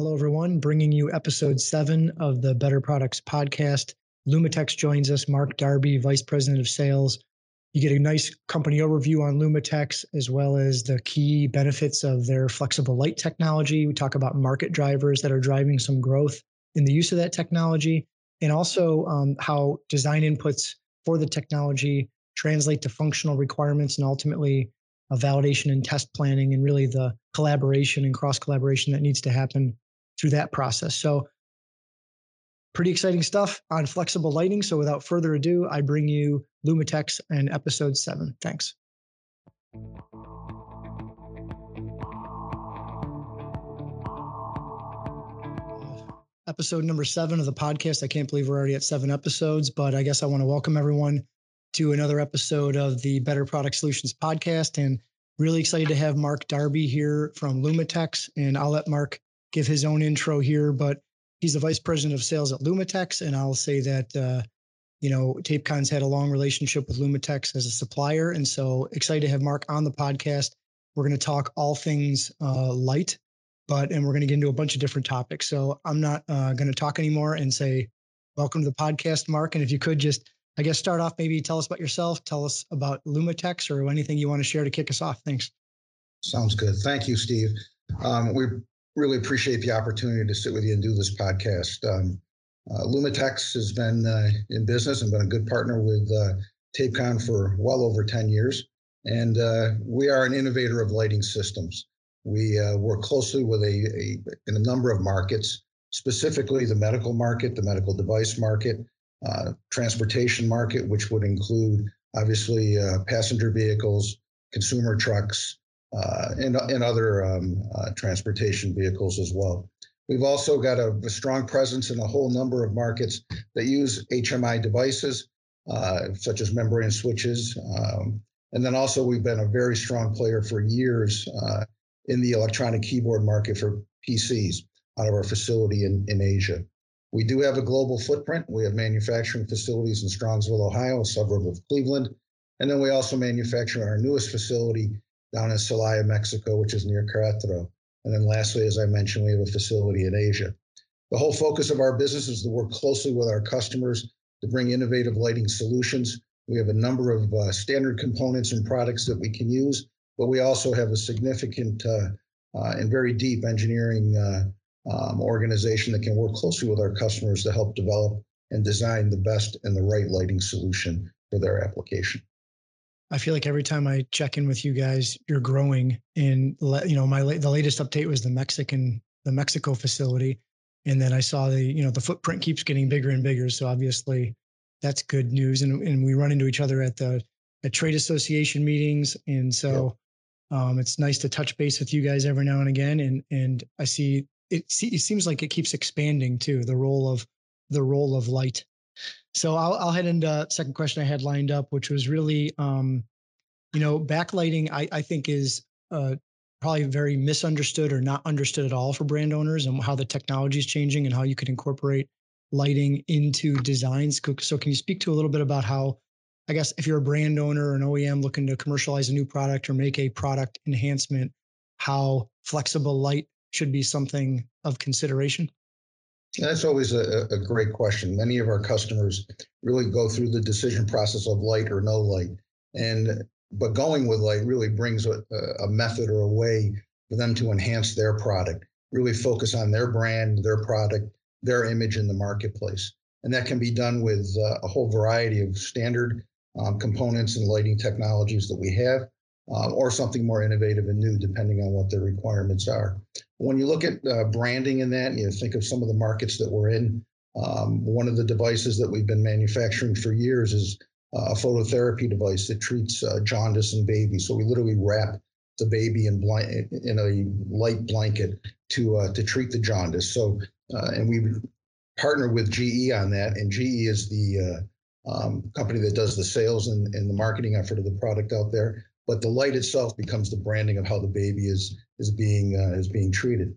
Hello, everyone. Bringing you episode seven of the Better Products podcast. Lumitex joins us, Mark Darby, Vice President of Sales. You get a nice company overview on Lumitex, as well as the key benefits of their flexible light technology. We talk about market drivers that are driving some growth in the use of that technology, and also um, how design inputs for the technology translate to functional requirements and ultimately a validation and test planning, and really the collaboration and cross collaboration that needs to happen through that process. So, pretty exciting stuff on flexible lighting. So, without further ado, I bring you Lumitex and episode seven. Thanks. Episode number seven of the podcast. I can't believe we're already at seven episodes, but I guess I want to welcome everyone to another episode of the Better Product Solutions podcast. And really excited to have Mark Darby here from Lumitex. And I'll let Mark give his own intro here, but he's the vice president of sales at Lumitex. And I'll say that, uh, you know, TapeCon's had a long relationship with Lumitex as a supplier. And so excited to have Mark on the podcast. We're going to talk all things uh, light, but, and we're going to get into a bunch of different topics. So I'm not uh, going to talk anymore and say, welcome to the podcast, Mark. And if you could just, I guess, start off, maybe tell us about yourself, tell us about Lumitex or anything you want to share to kick us off. Thanks. Sounds good. Thank you, Steve. Um, we really appreciate the opportunity to sit with you and do this podcast. Um, uh, has been uh, in business and been a good partner with uh, TapeCon for well over 10 years. And uh, we are an innovator of lighting systems. We uh, work closely with a, a, in a number of markets, specifically the medical market, the medical device market, uh, transportation market, which would include obviously passenger vehicles, consumer trucks, and, and other um, uh, transportation vehicles as well. We've also got a, a, strong presence in a whole number of markets that use HMI devices, uh, such as membrane switches. Um, and then also, we've been a very strong player for years uh, in the electronic keyboard market for PCs out of our facility in, in Asia. We do have a global footprint. We have manufacturing facilities in Strongsville, Ohio, a suburb of Cleveland. And then we also manufacture in our newest facility down in Celaya, Mexico, which is near Querétaro. And then lastly, as I mentioned, we have a facility in Asia. The whole focus of our business is to work closely with our customers to bring innovative lighting solutions. We have a number of uh, standard components and products that we can use, but we also have a significant uh, uh, and very deep engineering uh, um, organization that can work closely with our customers to help develop and design the best and the right lighting solution for their application. I feel like every time I check in with you guys, you're growing. And you know, my the latest update was the Mexican the Mexico facility, and then I saw the you know the footprint keeps getting bigger and bigger. So obviously, that's good news. And and we run into each other at the at trade association meetings, and so um, it's nice to touch base with you guys every now and again. And and I see it. It seems like it keeps expanding too. The role of the role of light so I'll, I'll head into second question I had lined up, which was really, um, you know, backlighting. I, I think is uh, probably very misunderstood or not understood at all for brand owners, and how the technology is changing and how you could incorporate lighting into designs. So can you speak to a little bit about how, I guess, if you're a brand owner or an OEM looking to commercialize a new product or make a product enhancement, how flexible light should be something of consideration? That's always a, a, great question. Many of our customers really go through the decision process of light or no light, and but going with light really brings a, a method or a way for them to enhance their product, really focus on their brand, their product, their image in the marketplace, and that can be done with uh, a whole variety of standard um, components and lighting technologies that we have, uh, or something more innovative and new, depending on what their requirements are. When you look at uh, branding in that, you think of some of the markets that we're in, um, one of the devices that we've been manufacturing for years is uh, a phototherapy device that treats uh, jaundice in babies. So we literally wrap the baby in, in a light blanket to uh, to treat the jaundice. So and we partner with GE on that, and GE is the um, company that does the sales and, and the marketing effort of the product out there but the light itself becomes the branding of how the baby is is being uh, is being treated.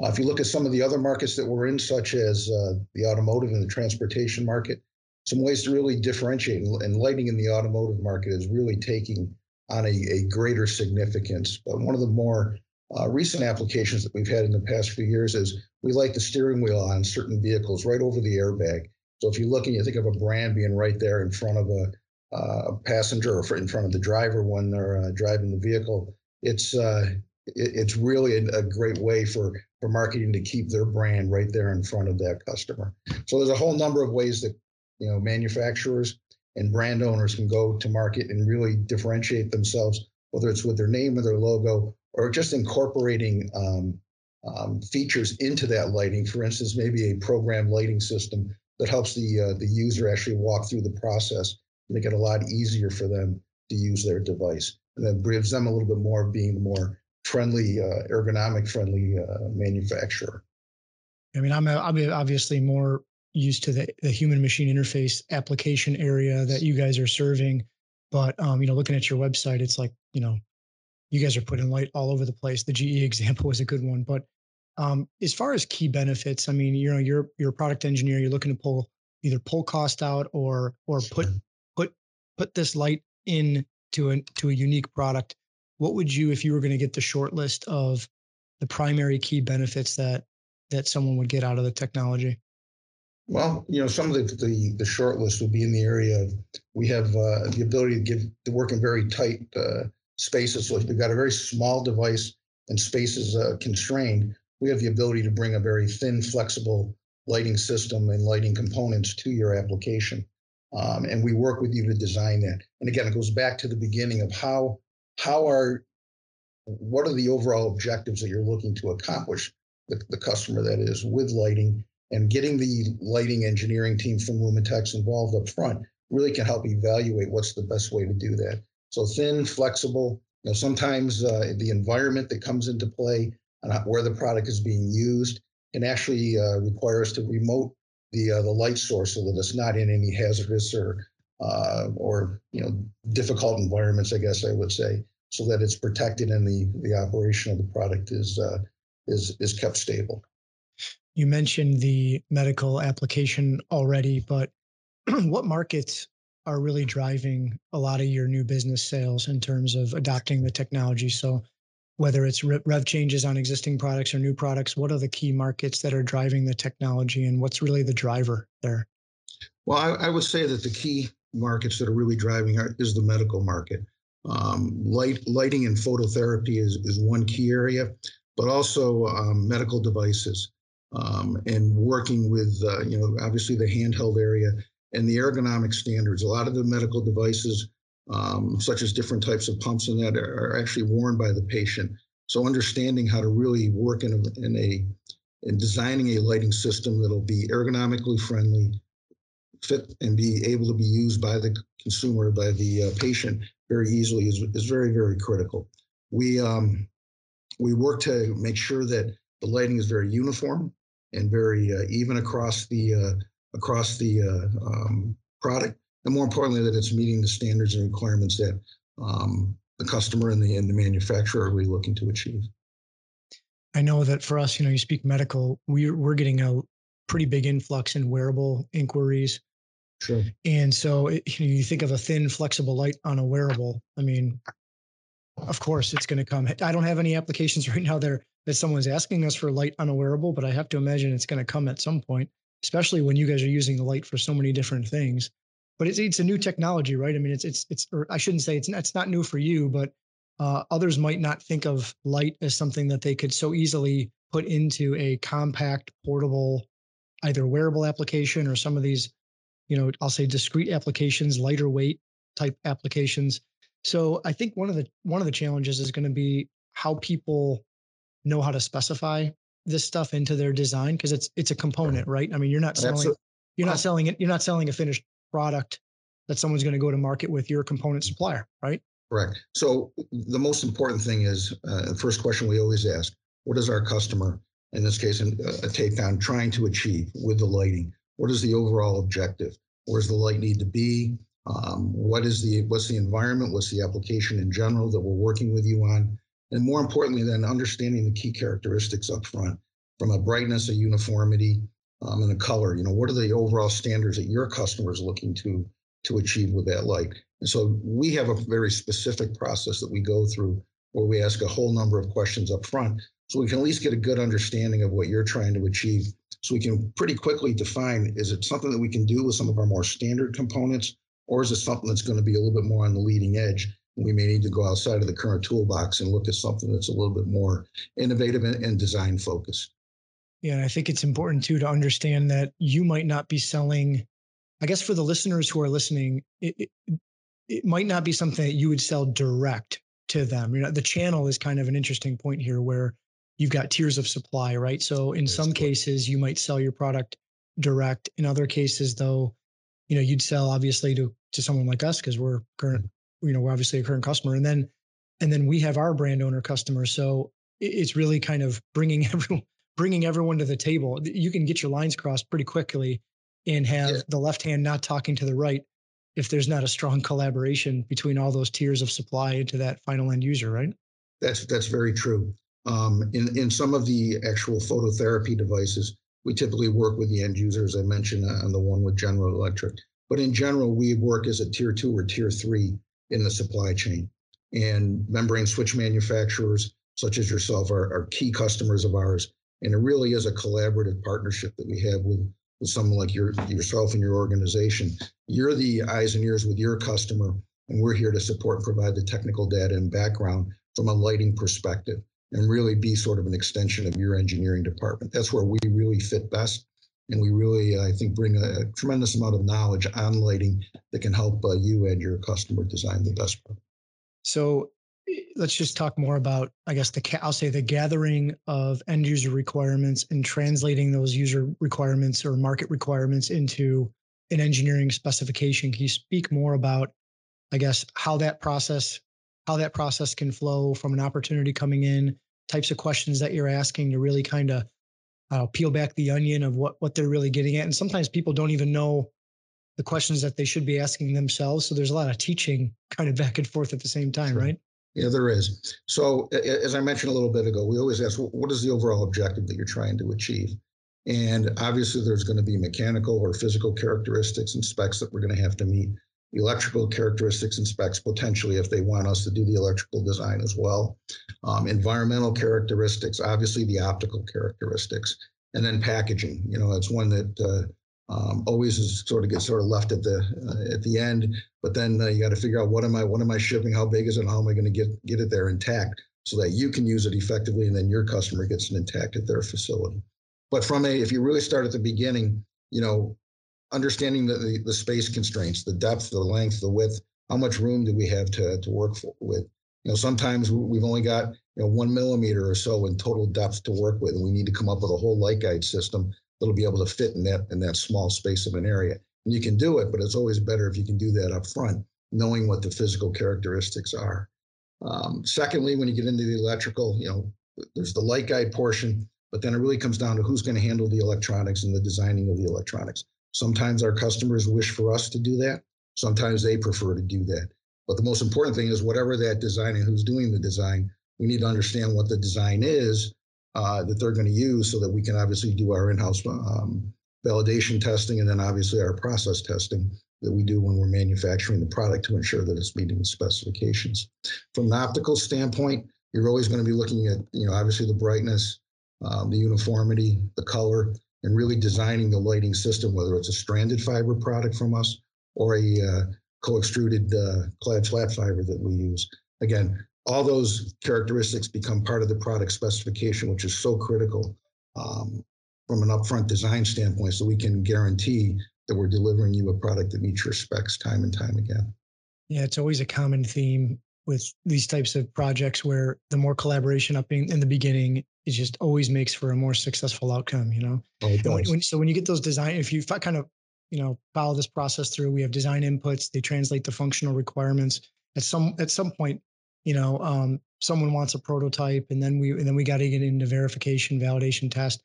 Uh, if you look at some of the other markets that we're in, such as uh, the automotive and the transportation market, some ways to really differentiate and lighting in the automotive market is really taking on a, a greater significance. But one of the more uh, recent applications that we've had in the past few years is we light the steering wheel on certain vehicles right over the airbag. So if you look and you think of a brand being right there in front of a, uh, passenger or in front of the driver when they're uh, driving the vehicle, it's uh, it, it's really a, a, great way for for marketing to keep their brand right there in front of that customer. So there's a whole number of ways that you know manufacturers and brand owners can go to market and really differentiate themselves, whether it's with their name or their logo or just incorporating um, um, features into that lighting. For instance, maybe a program lighting system that helps the uh, the user actually walk through the process, make it a lot easier for them to use their device, and then gives them a little bit more of being more friendly, uh, ergonomic friendly uh, manufacturer. I mean, I'm, I'm obviously more used to the, the human machine interface application area that you guys are serving. But, um, you know, looking at your website, it's like, you know, you guys are putting light all over the place. The GE example was a good one. But um, as far as key benefits, I mean, you know, you're, you're a product engineer, you're looking to pull either pull cost out or, or put, put, this light in to a, to a unique product what would you if you were going to get the short list of the primary key benefits that that someone would get out of the technology? Well you know some of the the, the short list would be in the area of we have uh, the ability to give to work in very tight uh, spaces. So if you've got a very small device and space is uh, constrained we have the ability to bring a very thin flexible lighting system and lighting components to your application um, and we work with you to design that and again it goes back to the beginning of how how are what are the overall objectives that you're looking to accomplish the, the customer that is with lighting and getting the lighting engineering team from Lumitex involved up front really can help evaluate what's the best way to do that. So thin, flexible. You know, sometimes uh, the environment that comes into play and where the product is being used can actually uh, require us to remote the uh, the light source so that it's not in any hazardous or uh, or you know difficult environments, I guess I would say, so that it's protected and the the operation of the product is uh, is is kept stable. You mentioned the medical application already, but what markets are really driving a lot of your new business sales in terms of adopting the technology? So whether it's rev changes on existing products or new products, what are the key markets that are driving the technology and what's really the driver there? Well, I, I would say that the key markets that are really driving are, is the medical market. Um, light, lighting and phototherapy is, is one key area, but also um, medical devices um, and working with, uh, you know, obviously the handheld area and the ergonomic standards. A lot of the medical devices, um, such as different types of pumps and that, are, actually worn by the patient. So understanding how to really work in a, in a in designing a lighting system that'll be ergonomically friendly, fit and be able to be used by the consumer, by the uh, patient very easily is, is very, very critical. We, um, we work to make sure that the lighting is very uniform and very uh, even across the, uh, across the uh, um, product. And more importantly, that it's meeting the standards and requirements that um, the customer and the, and the manufacturer are really looking to achieve. I know that for us, you know, you speak medical, we're, we're getting a pretty big influx in wearable inquiries Sure. And so it, you, know, you think of a thin, flexible light on a wearable. I mean, of course, it's going to come. I don't have any applications right now there that someone's asking us for light on a wearable, but I have to imagine it's going to come at some point, especially when you guys are using the light for so many different things. But it's it's a new technology, right? I mean, it's it's it's. Or I shouldn't say it's it's not new for you, but uh, others might not think of light as something that they could so easily put into a compact, portable, either wearable application or some of these you know, I'll say discrete applications, lighter weight type applications. So I think one of the one of the challenges is going to be how people know how to specify this stuff into their design because it's it's a component, right? I mean, you're not selling Absolutely. you're not selling it you're not selling a finished product that someone's going to go to market with your component supplier, right? Correct. So the most important thing is uh, the first question we always ask: What is our customer, in this case, a TapeCon trying to achieve with the lighting? What is the overall objective? Where does the light need to be? Um, what is the what's the environment? What's the application in general that we're working with you on? And more importantly, then understanding the key characteristics up front, from a brightness, a uniformity, um, and the color. You know, what are the overall standards that your customer is looking to to achieve with that light? And so we have a very specific process that we go through where we ask a whole number of questions up front so we can at least get a good understanding of what you're trying to achieve. So we can pretty quickly define is it something that we can do with some of our more standard components, or is it something that's going to be a little bit more on the leading edge? We may need to go outside of the current toolbox and look at something that's a little bit more innovative and, and design focused. Yeah, I think it's important too to understand that you might not be selling. I guess for the listeners who are listening, it, it, it might not be something that you would sell direct to them. You know, the channel is kind of an interesting point here where you've got tiers of supply, right? So in That's some cases, you might sell your product direct. In other cases, though, you know, you'd sell obviously to to someone like us because we're current, mm-hmm. you know, we're obviously a current customer, and then and then we have our brand owner customers. So it's really kind of bringing everyone bringing everyone to the table. You can get your lines crossed pretty quickly and have yeah. the left hand not talking to the right if there's not a strong collaboration between all those tiers of supply into that final end user, right? That's that's very true. Um, in in some of the actual phototherapy devices, we typically work with the end user, as I mentioned on the one with General Electric, but in general, we work as a tier two or tier three in the supply chain. And membrane switch manufacturers, such as yourself, are, are key customers of ours and it really is a collaborative partnership that we have with, with someone like your, yourself and your organization. You're the eyes and ears with your customer, and we're here to support and provide the technical data and background from a lighting perspective and really be sort of an extension of your engineering department. That's where we really fit best. And we really, I think, bring a, tremendous amount of knowledge on lighting that can help uh, you and your customer design the best product. So let's just talk more about i guess the i'll say the gathering of end user requirements and translating those user requirements or market requirements into an engineering specification. Can you speak more about i guess how that process how that process can flow from an opportunity coming in types of questions that you're asking to really kind of uh, peel back the onion of what what they're really getting at? And sometimes people don't even know the questions that they should be asking themselves so there's a lot of teaching kind of back and forth at the same time sure. right yeah, there is. So, as I mentioned a little bit ago, we always ask, what is the overall objective that you're trying to achieve? And obviously, there's going to be mechanical or physical characteristics and specs that we're going to have to meet. Electrical characteristics and specs potentially if they want us to do the electrical design as well. Um, environmental characteristics, obviously the optical characteristics, and then packaging. You know, it's one that uh, um, always is sort of gets sort of left at the uh, at the end. But then uh, you got to figure out what am I what am I shipping? How big is it? How am I going to get get it there intact so that you can use it effectively, and then your customer gets it intact at their facility. But from a if you really start at the beginning, you know, understanding the, the, the space constraints, the depth, the length, the width, how much room do we have to to work for, with? You know, sometimes we've only got you know one millimeter or so in total depth to work with, and we need to come up with a whole light guide system that'll be able to fit in that in that small space of an area. And you can do it, but it's always better if you can do that up front, knowing what the physical characteristics are. Um, secondly, when you get into the electrical, you know, there's the light guide portion, but then it really comes down to who's going to handle the electronics and the designing of the electronics. Sometimes our customers wish for us to do that. Sometimes they prefer to do that. But the most important thing is whatever that design and who's doing the design, we need to understand what the design is uh, that they're going to use so that we can obviously do our in-house um, validation testing and then obviously our process testing that we do when we're manufacturing the product to ensure that it's meeting the specifications. From an optical standpoint, you're always going to be looking at, you know, obviously the brightness, um, the uniformity, the color, and really designing the lighting system, whether it's a stranded fiber product from us or a uh, co-extruded uh, clad flat fiber that we use. Again, all those characteristics become part of the product specification, which is so critical um, from an upfront design standpoint, so we can guarantee that we're delivering you a product that meets your specs time and time again. Yeah, it's always a common theme with these types of projects where the more collaboration up in, in the beginning, it just always makes for a more successful outcome. You know, oh, when, when, so when you get those design, if you kind of you know follow this process through, we have design inputs, they translate the functional requirements. At some at some point, you know um, someone wants a prototype and then we and then we got to get into verification validation test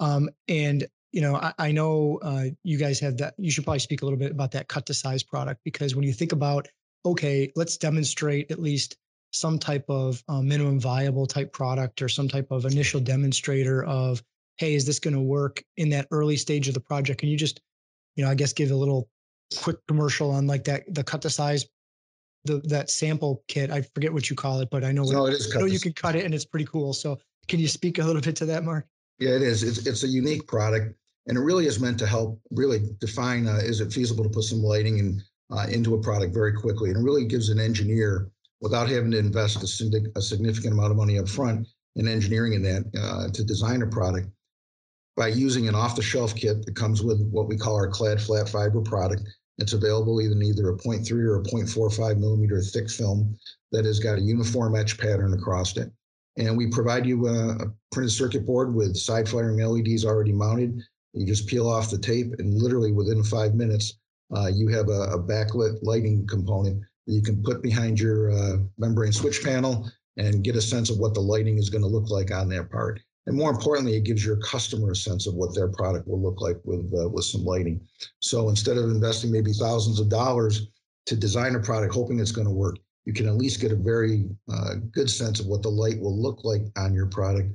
um, and you know i, I know uh, you guys have that you should probably speak a little bit about that cut to size product because when you think about okay let's demonstrate at least some type of uh, minimum viable type product or some type of initial demonstrator of hey is this going to work in that early stage of the project? Can you just you know i guess give a little quick commercial on like that the cut to size the that sample kit. I forget what you call it, but I know no, it is. I know you can cut it, and it's pretty cool. So, can you speak a little bit to that, Mark? Yeah, it is. It's it's a unique product, and it really is meant to help really define uh, is it feasible to put some lighting in, uh, into a product very quickly, and it really gives an engineer without having to invest a, a significant amount of money up front in engineering in that uh, to design a product by using an off-the-shelf kit that comes with what we call our clad flat fiber product. It's available in either a 0.3 or a 0.45 millimeter thick film that has got a uniform etch pattern across it. And we provide you a, a printed circuit board with side flaring LEDs already mounted. You just peel off the tape, and literally within five minutes, uh, you have a, a, backlit lighting component that you can put behind your uh, membrane switch panel and get a sense of what the lighting is going to look like on that part. And more importantly, it gives your customer a sense of what their product will look like with uh, with some lighting. So instead of investing maybe thousands of dollars to design a product hoping it's going to work, you can at least get a very uh, good sense of what the light will look like on your product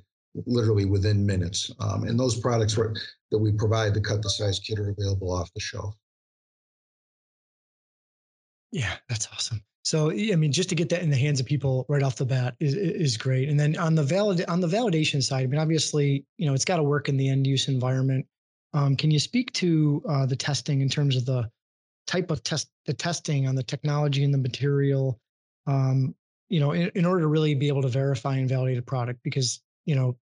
literally within minutes. Um, and those products that we provide, the cut the size kit, are available off the shelf. Yeah, that's awesome. So I mean, just to get that in the hands of people right off the bat is is great. And then on the valid on the validation side, I mean, obviously, you know, it's got to work in the end use environment. Um, can you speak to uh, the testing in terms of the type of test, the testing on the technology and the material, um, you know, in, in order to really be able to verify and validate a product? Because you know,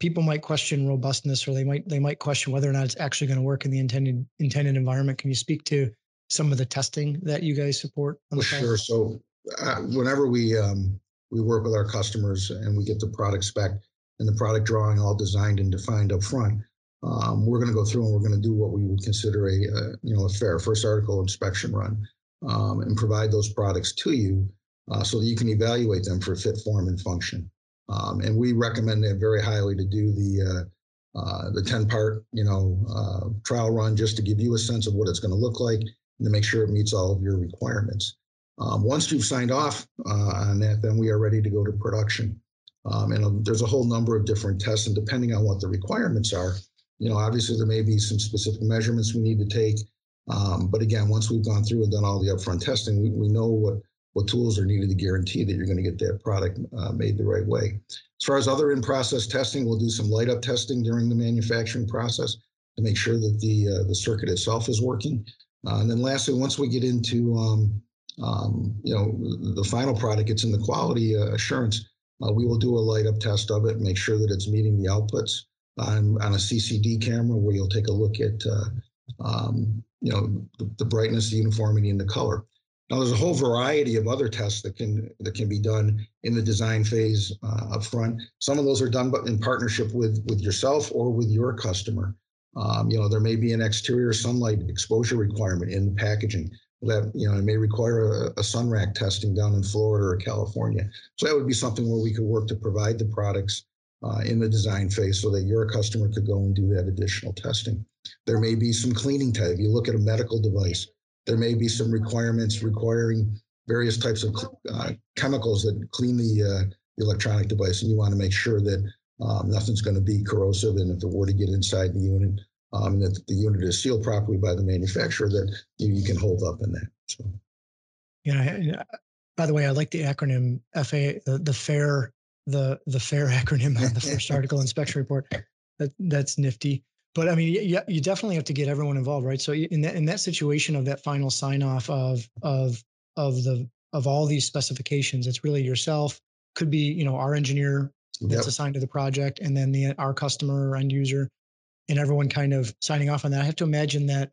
people might question robustness, or they might they might question whether or not it's actually going to work in the intended intended environment. Can you speak to some of the testing that you guys support? On the sure. So uh, whenever we um, we work with our customers and we get the product spec and the product drawing all designed and defined up front, um, we're going to go through and we're going to do what we would consider a, a you know a fair first article inspection run um, and provide those products to you uh, so that you can evaluate them for fit, form, and function. Um, and we recommend that very highly to do the uh, uh, the 10 part you know uh, trial run just to give you a sense of what it's going to look like and to make sure it meets all of your requirements. Um, once you've signed off uh, on that, then we are ready to go to production. Um, and um, there's a whole number of different tests, and depending on what the requirements are, you know, obviously there may be some specific measurements we need to take. Um, but again, once we've gone through and done all the upfront testing, we, we know what what tools are needed to guarantee that you're going to get that product uh, made the right way. As far as other in-process testing, we'll do some light-up testing during the manufacturing process to make sure that the uh, the circuit itself is working. Uh, and then lastly, once we get into um, um, you know the final product, it's in the quality uh, assurance. Uh, we will do a light up test of it, make sure that it's meeting the outputs on, on a CCD camera, where you'll take a look at uh, um, you know the, the, brightness, the uniformity, and the color. Now, there's a whole variety of other tests that can that can be done in the design phase uh, up front. Some of those are done but in partnership with with yourself or with your customer. Um, you know, there may be an exterior sunlight exposure requirement in the packaging that, you know, it may require a, a sun rack testing down in Florida or California. So that would be something where we could work to provide the products uh, in the design phase so that your customer could go and do that additional testing. There may be some cleaning type. You look at a medical device, there may be some requirements requiring various types of uh, chemicals that clean the, uh, the electronic device, and you want to make sure that um, nothing's going to be corrosive, and if it were to get inside the unit, um, and that the unit is sealed properly by the manufacturer, that you, you can hold up in that. So, yeah. By the way, I like the acronym FA, the, the FAIR, the the FAIR acronym on the first article inspection report. That that's nifty. But I mean, you, you definitely have to get everyone involved, right? So in that in that situation of that final sign off of of of the of all these specifications, it's really yourself. Could be you know our engineer that's yep. assigned to the project, and then the our customer or end user, and everyone kind of signing off on that. I have to imagine that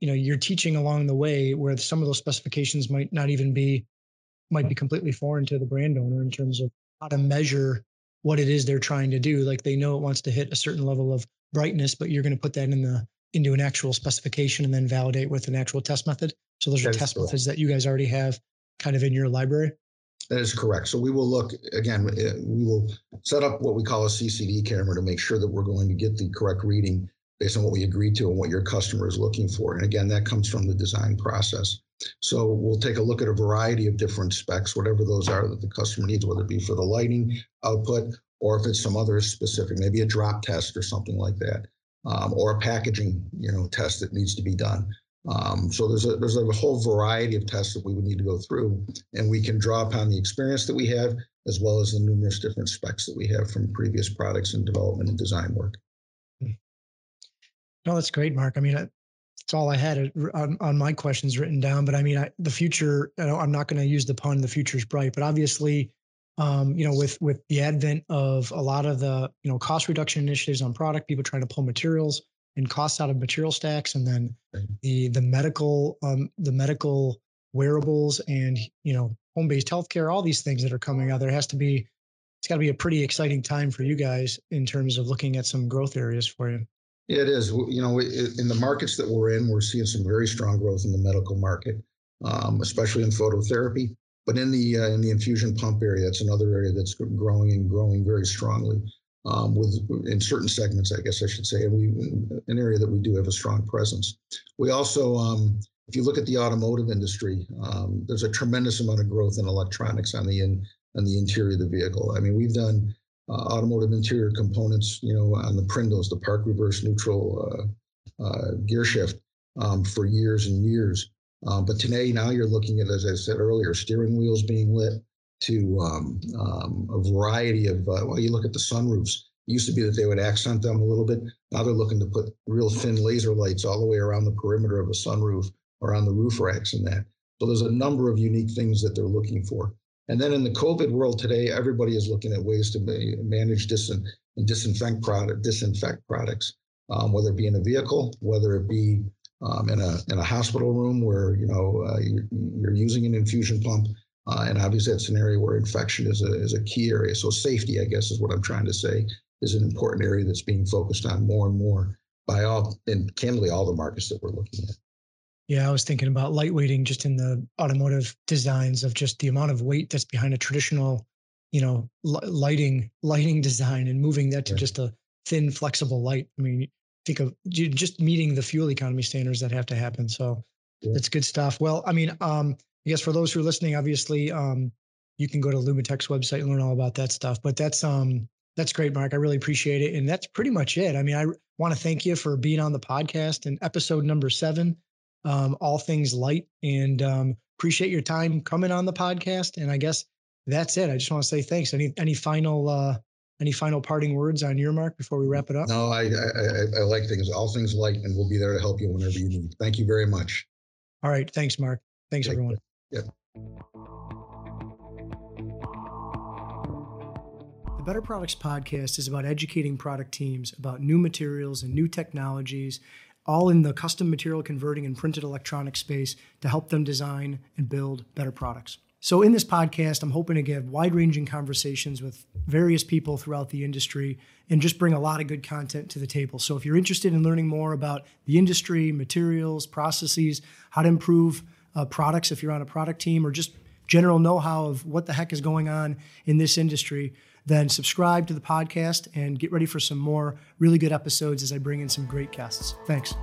you know you're teaching along the way where some of those specifications might not even be might be completely foreign to the brand owner in terms of how to measure what it is they're trying to do. Like they know it wants to hit a certain level of brightness, but you're going to put that in the into an actual specification and then validate with an actual test method. So those are test cool. methods that you guys already have kind of in your library. That is correct. So we will look again. Eh, we will set up what we call a CCD camera to make sure that we're going to get the correct reading based on what we agreed to and what your customer is looking for. And again, that comes from the design process. So we'll take a look at a variety of different specs, whatever those are that the customer needs, whether it be for the lighting output or if it's some other specific, maybe a drop test or something like that, um, or a packaging, you know, test that needs to be done. Um, so there's a there's a whole variety of tests that we would need to go through, and we can draw upon the experience that we have as well as the numerous different specs that we have from previous products and development and design work. No, that's great, Mark. I mean, that's all I had on, on my questions written down. But I mean, I, the future. I'm not going to use the pun. The future is bright, but obviously, um, you know, with with the advent of a lot of the you know cost reduction initiatives on product, people trying to pull materials and costs out of material stacks, and then the the medical um, the medical wearables and you know home based healthcare, all these things that are coming out. There has to be it's got to be a pretty exciting time for you guys in terms of looking at some growth areas for you. It is. You know, in the markets that we're in, we're seeing some very strong growth in the medical market, um, especially in phototherapy. But in the uh, in the infusion pump area, that's another area that's growing and growing very strongly. Um, with in certain segments, I guess I should say, and we an area that we do have a strong presence. We also, um, if you look at the automotive industry, um, there's a tremendous amount of growth in electronics on the in on the interior of the vehicle. I mean, we've done uh, automotive interior components, you know, on the PRNDLs, the park reverse neutral uh, uh, gear shift um, for years and years. Um, but today, now you're looking at, as I said earlier, steering wheels being lit to um, um a variety of, uh, well, you look at the sunroofs. It used to be that they would accent them a little bit. Now they're looking to put real thin laser lights all the way around the perimeter of a sunroof or on the roof racks and that. So there's a number of unique things that they're looking for. And then in the COVID world today, everybody is looking at ways to manage dis- and disinfect product, disinfect products, um, whether it be in a vehicle, whether it be um, in a in a hospital room where you know uh, you're, you're, using an infusion pump, uh, and obviously that's an area where infection is a is a key area. So safety, I guess, is what I'm trying to say, is an important area that's being focused on more and more by all and candidly all the markets that we're looking at. Yeah, I was thinking about lightweighting just in the automotive designs of just the amount of weight that's behind a traditional, you know, lighting lighting design and moving that to right. just a thin, flexible light. I mean, think of just meeting the fuel economy standards that have to happen. So yeah. that's good stuff. Well, I mean, um, I guess for those who are listening, obviously, um, you can go to Lumitex's website and learn all about that stuff. But that's um, that's great, Mark. I really appreciate it, and that's pretty much it. I mean, I want to thank you for being on the podcast and episode number seven um, all things light. And um, appreciate your time coming on the podcast. And I guess that's it. I just want to say thanks. Any any final uh, any final parting words on your mark before we wrap it up? No, I, I, I like things, all things light, and we'll be there to help you whenever you need. Thank you very much. All right. Thanks, Mark. Thanks, Thank everyone. Yeah. The Better Products Podcast is about educating product teams about new materials and new technologies all in the custom material converting and printed electronic space to help them design and build better products. So, in this podcast, I'm hoping to get wide ranging conversations with various people throughout the industry and just bring a lot of good content to the table. So, if you're interested in learning more about the industry, materials, processes, how to improve uh, products if you're on a product team, or just general know how of what the heck is going on in this industry, then subscribe to the podcast and get ready for some more really good episodes as I bring in some great guests. Thanks.